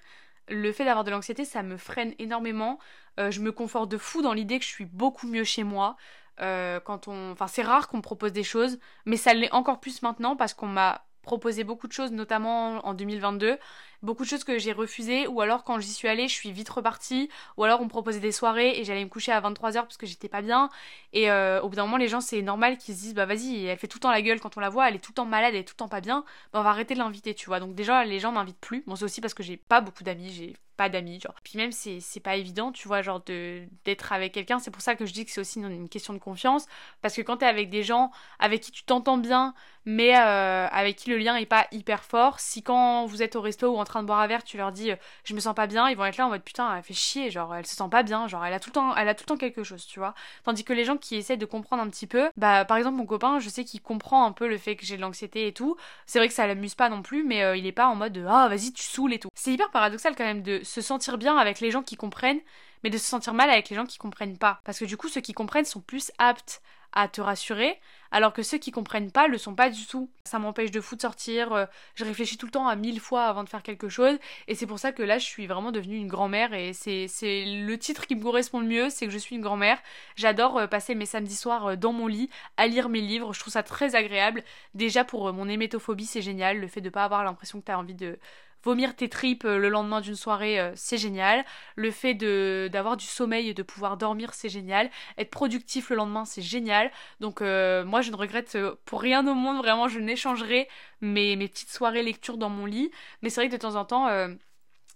le fait d'avoir de l'anxiété, ça me freine énormément. Euh, je me conforte de fou dans l'idée que je suis beaucoup mieux chez moi. Euh, quand on... Enfin, c'est rare qu'on me propose des choses, mais ça l'est encore plus maintenant parce qu'on m'a proposé beaucoup de choses, notamment en 2022 beaucoup de choses que j'ai refusées, ou alors quand j'y suis allée, je suis vite repartie, ou alors on me proposait des soirées et j'allais me coucher à 23h parce que j'étais pas bien. Et euh, au bout d'un moment, les gens, c'est normal qu'ils se disent, bah vas-y, elle fait tout le temps la gueule quand on la voit, elle est tout le temps malade, elle est tout le temps pas bien, bah on va arrêter de l'inviter, tu vois. Donc déjà, les gens m'invitent plus. Bon, c'est aussi parce que j'ai pas beaucoup d'amis, j'ai pas d'amis, genre. Puis même, c'est, pas évident, tu vois, genre de, d'être avec quelqu'un. C'est pour ça que je dis que c'est aussi une, question de confiance, parce que quand t'es avec des gens avec qui tu t'entends bien, mais euh, avec qui le lien est pas hyper fort, si quand vous êtes au resto ou en train de boire un verre, tu leur dis euh, je me sens pas bien, ils vont être là en mode putain, elle fait chier, genre elle se sent pas bien, genre elle a tout le temps, elle a tout le temps quelque chose, tu vois. Tandis que les gens qui essaient de comprendre un petit peu, bah par exemple mon copain, je sais qu'il comprend un peu le fait que j'ai de l'anxiété et tout. C'est vrai que ça l'amuse pas non plus, mais euh, il est pas en mode ah vas-y tu saoules et tout. C'est hyper paradoxal quand même de se sentir bien avec les gens qui comprennent, mais de se sentir mal avec les gens qui comprennent pas. Parce que du coup ceux qui comprennent sont plus aptes à te rassurer, alors que ceux qui comprennent pas le sont pas du tout. Ça m'empêche de fou de sortir, euh, je réfléchis tout le temps à mille fois avant de faire quelque chose, et c'est pour ça que là je suis vraiment devenue une grand-mère, et c'est le titre qui me correspond le mieux, c'est que je suis une grand-mère. J'adore euh, passer mes samedis soirs euh, dans mon lit à lire mes livres, je trouve ça très agréable. Déjà pour mon hémétophobie c'est génial, le fait de pas avoir l'impression que tu as envie de vomir tes tripes euh, le lendemain d'une soirée, euh, c'est génial. Le fait de d'avoir du sommeil et de pouvoir dormir, c'est génial. Être productif le lendemain, c'est génial. Donc euh, moi, je ne regrette pour rien au monde, vraiment, je n'échangerai mes, mes petites soirées lecture dans mon lit. Mais c'est vrai que de temps en temps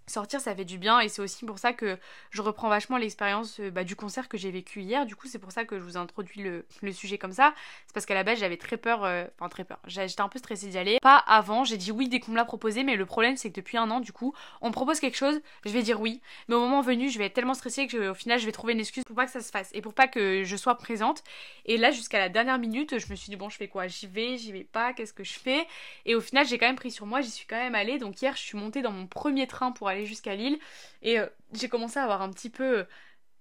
sortir ça fait du bien et c'est aussi pour ça que je reprends vachement l'expérience euh, bah, du concert que j'ai vécu hier. Du coup c'est pour ça que je vous introduis le, sujet comme ça. C'est parce qu'à la base j'avais très peur euh, enfin très peur. J'étais un peu stressée d'y aller. Pas avant j'ai dit oui dès qu'on me l'a proposé mais le problème c'est que depuis un an du coup on me propose quelque chose je vais dire oui. Mais au moment venu je vais être tellement stressée que au final je vais trouver une excuse pour pas que ça se fasse et pour pas que je sois présente. Et là jusqu'à la dernière minute je me suis dit bon je fais quoi? J'y vais j'y vais pas qu'est-ce que je fais? Et au final j'ai quand même pris sur moi j'y suis quand même allée. Donc hier je suis montée dans mon premier train pour aller jusqu'à Lille. Et euh, j'ai commencé à avoir un petit peu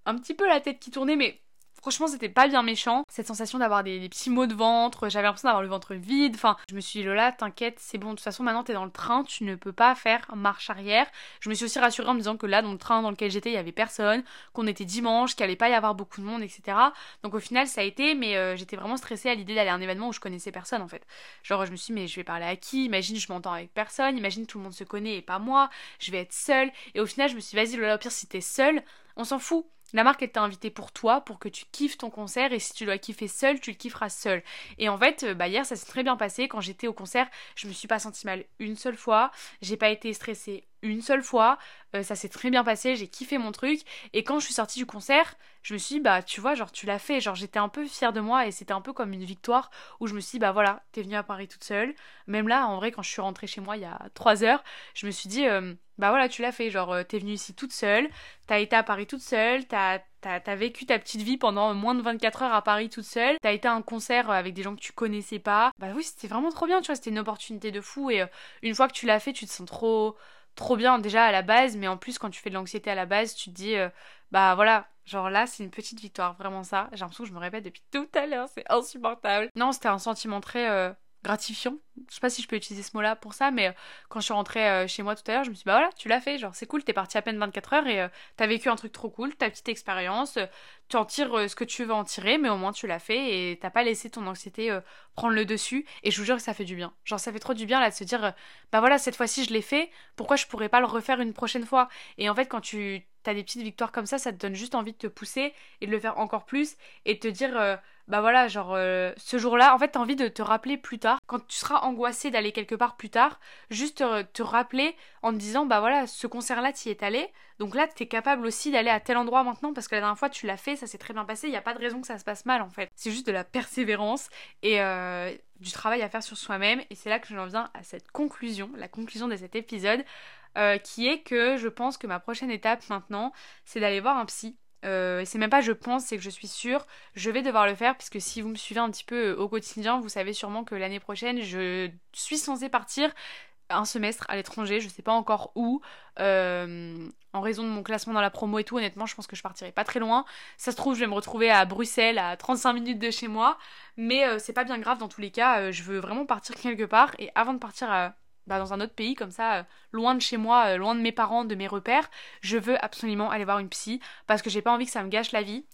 un petit peu la tête qui tournait, mais Franchement, c'était pas bien méchant. Cette sensation d'avoir des, petits maux de ventre, j'avais l'impression d'avoir le ventre vide. Enfin, je me suis dit, Lola, t'inquiète, c'est bon. De toute façon, maintenant t'es dans le train, tu ne peux pas faire marche arrière. Je me suis aussi rassurée en me disant que là, dans le train dans lequel j'étais, il y avait personne, qu'on était dimanche, qu'il allait pas y avoir beaucoup de monde, etc. Donc au final, ça a été, mais euh, j'étais vraiment stressée à l'idée d'aller à un événement où je connaissais personne en fait. Genre, je me suis dit, mais je vais parler à qui? Imagine, je m'entends avec personne. Imagine, tout le monde se connaît et pas moi. Je vais être seule. Et au final, je me suis dit, vas-y, Lola, au pire, si t'es seule, on s'en fout. La marque, elle t'a invité pour toi, pour que tu kiffes ton concert, et si tu dois kiffer seul, tu le kifferas seul. Et en fait, euh, bah hier, ça s'est très bien passé. Quand j'étais au concert, je me suis pas sentie mal une seule fois. J'ai pas été stressée une seule fois. Euh, ça s'est très bien passé, j'ai kiffé mon truc. Et quand je suis sortie du concert, je me suis dit, bah tu vois, genre tu l'as fait. Genre j'étais un peu fière de moi et c'était un peu comme une victoire où je me suis dit, bah voilà, t'es venue à Paris toute seule. Même là, en vrai, quand je suis rentrée chez moi il y a trois heures, je me suis dit, euh, bah voilà, tu l'as fait. Genre euh, t'es venue ici toute seule, t'as été à Paris toute seule, t'as T'as vécu ta petite vie pendant moins de 24 heures à Paris toute seule. T'as été à un concert avec des gens que tu connaissais pas. Bah oui, c'était vraiment trop bien, tu vois. C'était une opportunité de fou. Et une fois que tu l'as fait, tu te sens trop, trop bien déjà à la base, mais en plus quand tu fais de l'anxiété à la base, tu te dis euh, bah voilà, genre là c'est une petite victoire, vraiment ça. J'ai l'impression que je me répète depuis tout à l'heure, c'est insupportable. Non, c'était un sentiment très euh, gratifiant. Je sais pas si je peux utiliser ce mot-là pour ça, mais euh, quand je suis rentrée euh, chez moi tout à l'heure, je me suis dit, bah voilà, tu l'as fait, genre c'est cool, t'es parti à peine 24 heures et euh, t'as vécu un truc trop cool, ta petite expérience, tu en tires ce que tu veux en tirer, mais au moins tu l'as fait et t'as pas laissé ton anxiété prendre le dessus. Et je vous jure que ça fait du bien. Genre ça fait trop du bien là de se dire, bah voilà, cette fois-ci je l'ai fait, pourquoi je pourrais pas le refaire une prochaine fois? Et en fait, quand tu t'as des petites victoires comme ça, ça te donne juste envie de te pousser et de le faire encore plus et de te dire, bah voilà, genre euh, ce jour-là, en fait, t'as envie de te rappeler plus tard, quand tu seras angoissé d'aller quelque part plus tard, juste te, rappeler en te disant, bah voilà, ce concert-là, t'y es allé, donc là, t'es capable aussi d'aller à tel endroit maintenant parce que la dernière fois, tu l'as fait, ça s'est très bien passé, il n'y a pas de raison que ça se passe mal en fait. C'est juste de la persévérance et euh, du travail à faire sur soi-même et c'est là que j'en viens à cette conclusion, la conclusion de cet épisode. Euh, qui est que je pense que ma prochaine étape maintenant, c'est d'aller voir un psy. Euh, c'est même pas je pense, c'est que je suis sûre, je vais devoir le faire, puisque si vous me suivez un petit peu euh, au quotidien, vous savez sûrement que l'année prochaine, je suis censée partir un semestre à l'étranger, je sais pas encore où, en raison de mon classement dans la promo et tout, honnêtement, je pense que je partirai pas très loin. Ça se trouve, je vais me retrouver à Bruxelles, à 35 minutes de chez moi, mais c'est pas bien grave dans tous les cas, je veux vraiment partir (laughs) quelque part, et avant de partir à bah, dans un autre pays comme ça, euh, loin de chez moi, euh, loin de mes parents, de mes repères, je veux absolument aller voir une psy parce que j'ai pas envie que ça me gâche la vie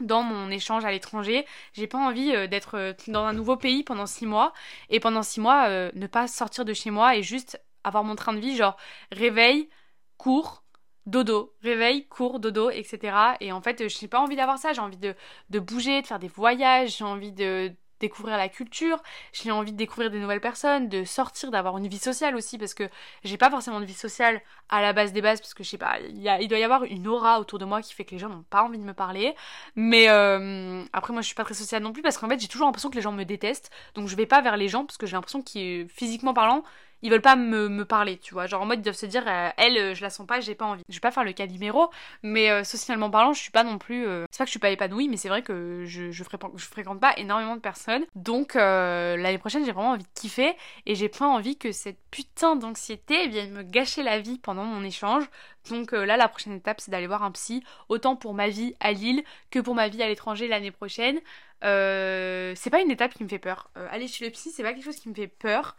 dans mon échange à l'étranger. J'ai pas envie euh, d'être dans un nouveau pays pendant six mois et pendant six mois ne pas sortir de chez moi et juste avoir mon train de vie genre réveil, cours, dodo, réveil, cours, dodo, etc. Et en fait, je n'ai pas envie d'avoir ça. J'ai envie de, de bouger, de faire des voyages, j'ai envie de, découvrir la culture, j'ai envie de découvrir des nouvelles personnes, de sortir, d'avoir une vie sociale aussi, parce que j'ai pas forcément de vie sociale à la base des bases, parce que je sais pas, il, doit y avoir une aura autour de moi qui fait que les gens n'ont pas envie de me parler. Mais euh, après, moi je suis pas très sociale non plus, parce qu'en fait j'ai toujours l'impression que les gens me détestent, donc je vais pas vers les gens, parce que j'ai l'impression qu'ils, physiquement parlant, ils veulent pas me, parler, tu vois. Genre en mode ils doivent se dire, euh, elle, euh, je la sens pas, j'ai pas envie. Je vais pas faire le calimero, mais euh, socialement parlant, je suis pas non plus. C'est pas que je suis pas épanouie, mais c'est vrai que je, je, fréquente, je fréquente pas énormément de personnes. Donc l'année prochaine, j'ai vraiment envie de kiffer et j'ai pas envie que cette putain d'anxiété vienne me gâcher la vie pendant mon échange. Donc là, la prochaine étape, c'est d'aller voir un psy, autant pour ma vie à Lille que pour ma vie à l'étranger l'année prochaine. c'est pas une étape qui me fait peur. aller chez le psy, c'est pas quelque chose qui me fait peur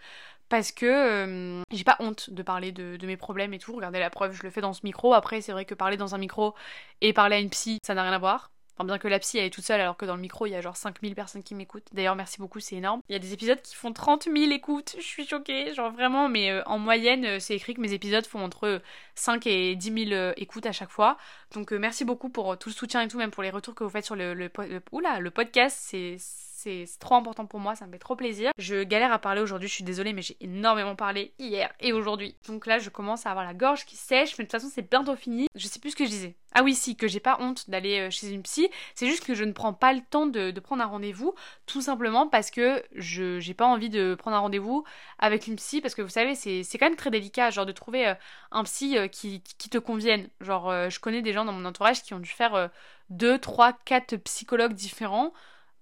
parce que j'ai pas honte de parler de, mes problèmes et tout. Regardez la preuve, je le fais dans ce micro. Après, c'est vrai que parler dans un micro et parler à une psy, ça n'a rien à voir. Enfin, bien que la psy elle est toute seule alors que dans le micro il y a genre 5000 personnes qui m'écoutent. D'ailleurs, merci beaucoup, c'est énorme. Il y a des épisodes qui font 30 000 écoutes, je suis choquée, genre vraiment, mais euh, en moyenne, euh, c'est écrit que mes épisodes font entre 5 et 10 000 euh, écoutes à chaque fois. Donc merci beaucoup pour tout le soutien et tout, même pour les retours que vous faites sur le, le, oula, le podcast, c'est c'est trop important pour moi, ça me fait trop plaisir. Je galère à parler aujourd'hui, je suis désolée, mais j'ai énormément parlé hier et aujourd'hui. Donc là, je commence à avoir la gorge qui sèche, mais de toute façon, c'est bientôt fini. Je sais plus ce que je disais. Ah oui, si, que j'ai pas honte d'aller euh, chez une psy, c'est juste que je ne prends pas le temps de, prendre un rendez-vous, tout simplement parce que je j'ai pas envie de prendre un rendez-vous avec une psy, parce que vous savez, c'est quand même très délicat, genre de trouver euh, un psy euh, qui, qui te convienne. Genre, je connais des gens dans mon entourage qui ont dû faire 2, 3, 4 psychologues différents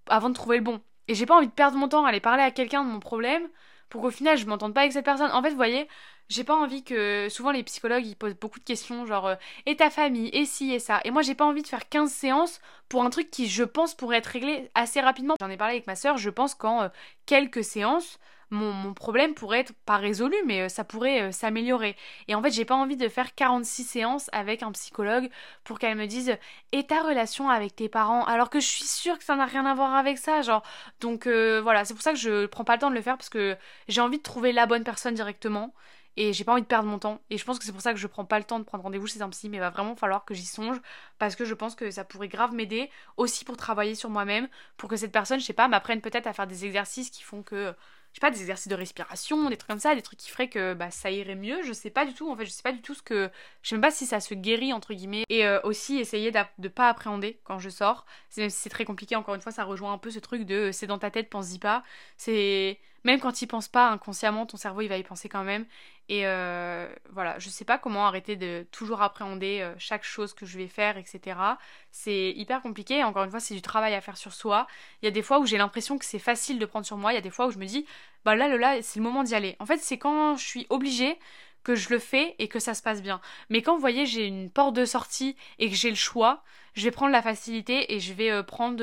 avant de trouver le bon. Et j'ai pas envie de perdre mon temps à aller parler à quelqu'un de mon problème pour qu'au final je m'entende pas avec cette personne. En fait, vous voyez, j'ai pas envie que. Souvent les psychologues ils posent beaucoup de questions, genre euh, et ta famille, et ci et ça. Et moi j'ai pas envie de faire 15 séances pour un truc qui, je pense, pourrait être réglé assez rapidement. J'en ai parlé avec ma soeur, je pense qu'en euh, quelques séances, mon, problème pourrait être pas résolu, mais euh, ça pourrait euh, s'améliorer. Et en fait, j'ai pas envie de faire 46 séances avec un psychologue pour qu'elle me dise et ta relation avec tes parents, alors que je suis sûre que ça n'a rien à voir avec ça, genre. Donc euh, voilà, c'est pour ça que je prends pas le temps de le faire parce que j'ai envie de trouver la bonne personne directement et j'ai pas envie de perdre mon temps et je pense que c'est pour ça que je prends pas le temps de prendre rendez-vous chez un psy mais il va vraiment falloir que j'y songe parce que je pense que ça pourrait grave m'aider aussi pour travailler sur moi-même pour que cette personne je sais pas m'apprenne peut-être à faire des exercices qui font que je sais pas, des exercices de respiration, des trucs comme ça, des trucs qui feraient que bah, ça irait mieux. Je sais pas du tout, en fait, je sais pas du tout ce que. Je sais même pas si ça se guérit, entre guillemets. Et euh, aussi essayer de pas appréhender quand je sors. Même si c'est très compliqué, encore une fois, ça rejoint un peu ce truc de c'est dans ta tête, pense-y pas. C'est. Même quand il pense pas inconsciemment, ton cerveau il va y penser quand même. Et euh, voilà, je sais pas comment arrêter de toujours appréhender euh, chaque chose que je vais faire, etc. C'est hyper compliqué. Encore une fois, c'est du travail à faire sur soi. Il y a des fois où j'ai l'impression que c'est facile de prendre sur moi. Il y a des fois où je me dis, bah là, là, c'est le moment d'y aller. En fait, c'est quand je suis obligée que je le fais et que ça se passe bien. Mais quand vous voyez, j'ai une porte de sortie et que j'ai le choix, je vais prendre la facilité et je vais euh, prendre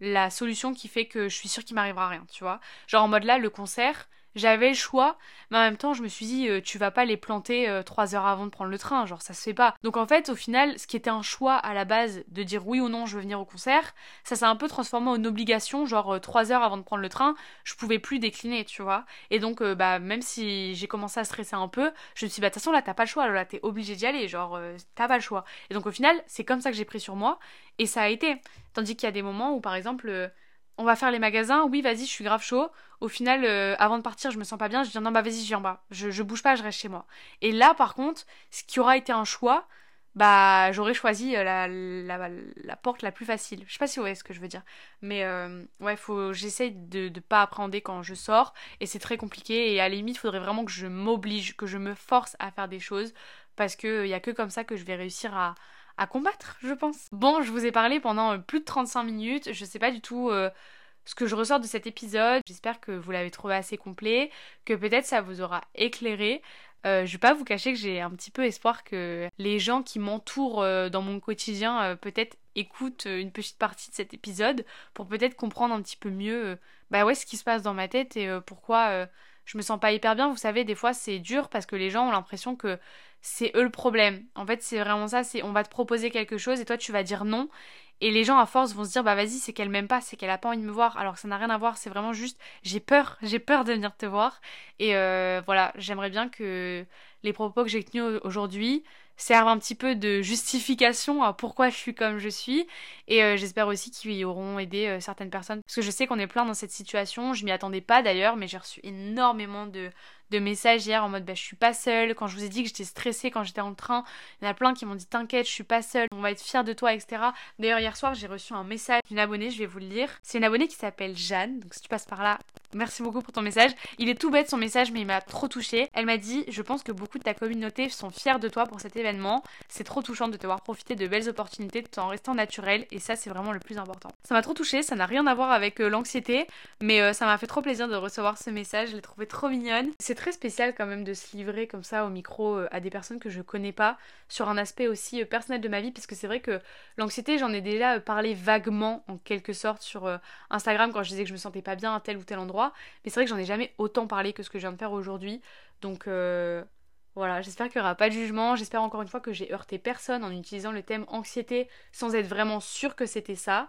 la solution qui fait que je suis sûre qu'il m'arrivera rien, tu vois. Genre en mode là, le concert, j'avais le choix, mais en même temps, je me suis dit, euh, tu vas pas les planter euh, trois heures avant de prendre le train, genre ça se fait pas. Donc en fait, au final, ce qui était un choix à la base de dire oui ou non, je veux venir au concert, ça s'est un peu transformé en obligation, genre euh, trois heures avant de prendre le train, je pouvais plus décliner, tu vois. Et donc, bah, même si j'ai commencé à stresser un peu, je me suis dit, bah, de toute façon, là, t'as pas le choix, là, t'es obligé d'y aller, genre, t'as pas le choix. Et donc, au final, c'est comme ça que j'ai pris sur moi, et ça a été. Tandis qu'il y a des moments où, par exemple, on va faire les magasins, oui, vas-y, je suis grave chaud. Au final, euh, avant de partir, je me sens pas bien, je dis non, bah vas-y, je viens bas. Je, bouge pas, je reste chez moi. Et là, par contre, ce qui aura été un choix, bah j'aurais choisi euh, la, la, porte la plus facile. Je sais pas si vous voyez ce que je veux dire. Mais euh, ouais, faut, j'essaye de ne pas appréhender quand je sors. Et c'est très compliqué. Et à la limite, il faudrait vraiment que je m'oblige, que je me force à faire des choses. Parce qu'il n'y a que comme ça que je vais réussir à, à combattre, je pense. Bon, je vous ai parlé pendant euh, plus de 35 minutes, je sais pas du tout euh, ce que je ressors de cet épisode. J'espère que vous l'avez trouvé assez complet, que peut-être ça vous aura éclairé. Euh, je vais pas vous cacher que j'ai un petit peu espoir que les gens qui m'entourent dans mon quotidien peut-être écoutent une petite partie de cet épisode pour peut-être comprendre un petit peu mieux bah ouais ce qui se passe dans ma tête et pourquoi je me sens pas hyper bien. Vous savez, des fois c'est dur parce que les gens ont l'impression que c'est eux le problème. En fait, c'est vraiment ça, c'est on va te proposer quelque chose et toi tu vas dire non. Et les gens à force vont se dire bah vas-y, c'est qu'elle m'aime pas, c'est qu'elle a pas envie de me voir. Alors que ça n'a rien à voir, c'est vraiment juste j'ai peur, (laughs) j'ai peur de venir te voir. Et euh, voilà, j'aimerais bien que les propos que j'ai tenus aujourd'hui servent un petit peu de justification à pourquoi je suis comme je suis. Et euh, j'espère aussi qu'ils auront aidé euh, certaines personnes. Parce que je sais qu'on est plein dans cette situation. Je m'y attendais pas d'ailleurs, mais j'ai reçu énormément de, de messages hier en mode bah, je suis pas seule. Quand je vous ai dit que j'étais stressée quand j'étais en train, il y en a plein qui m'ont dit t'inquiète, je suis pas seule, on va être fiers de toi, etc. D'ailleurs, hier soir, j'ai reçu un message d'une abonnée, je vais vous le lire. C'est une abonnée qui s'appelle Jeanne, donc si tu passes par là, merci beaucoup pour ton message. Il est tout bête son message, mais il m'a trop touché. Elle m'a dit Je pense que beaucoup de ta communauté sont fiers de toi pour cet événement. C'est trop touchant de te voir profiter de belles opportunités tout en restant naturel, et ça, c'est vraiment le plus important. Ça m'a trop touché, ça n'a rien à voir avec euh, l'anxiété, mais euh, ça m'a fait trop plaisir de recevoir ce message. Je l'ai trouvé trop mignonne. Très spécial quand même de se livrer comme ça au micro euh, à des personnes que je connais pas sur un aspect aussi personnel de ma vie, parce que c'est vrai que l'anxiété, j'en ai déjà parlé vaguement en quelque sorte sur Instagram quand je disais que je me sentais pas bien à tel ou tel endroit. Mais c'est vrai que j'en ai jamais autant parlé que ce que je viens de faire aujourd'hui. Donc euh, voilà, j'espère qu'il n'y aura pas de jugement. J'espère encore une fois que j'ai heurté personne en utilisant le thème anxiété sans être vraiment sûre que c'était ça.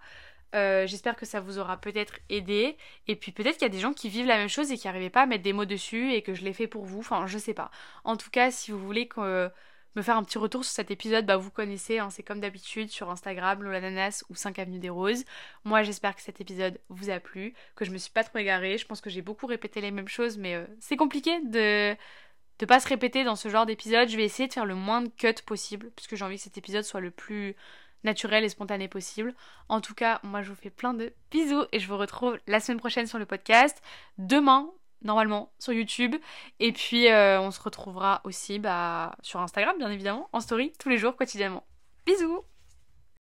Euh, j'espère que ça vous aura peut-être aidé. Et puis peut-être qu'il y a des gens qui vivent la même chose et qui n'arrivaient pas à mettre des mots dessus et que je l'ai fait pour vous. Enfin, je sais pas. En tout cas, si vous voulez que me faire un petit retour sur cet épisode, bah vous connaissez, hein, c'est comme d'habitude sur Instagram, Lolananas ou 5 Avenue des Roses. Moi j'espère que cet épisode vous a plu, que je me suis pas trop égarée. Je pense que j'ai beaucoup répété les mêmes choses, mais euh, c'est compliqué de de pas se répéter dans ce genre d'épisode. Je vais essayer de faire le moins de cuts possible, puisque j'ai envie que cet épisode soit le plus naturel et spontané possible. En tout cas, moi je vous fais plein de bisous et je vous retrouve la semaine prochaine sur le podcast. Demain, normalement sur YouTube. Et puis euh, on se retrouvera aussi bah, sur Instagram, bien évidemment, en story, tous les jours, quotidiennement. Bisous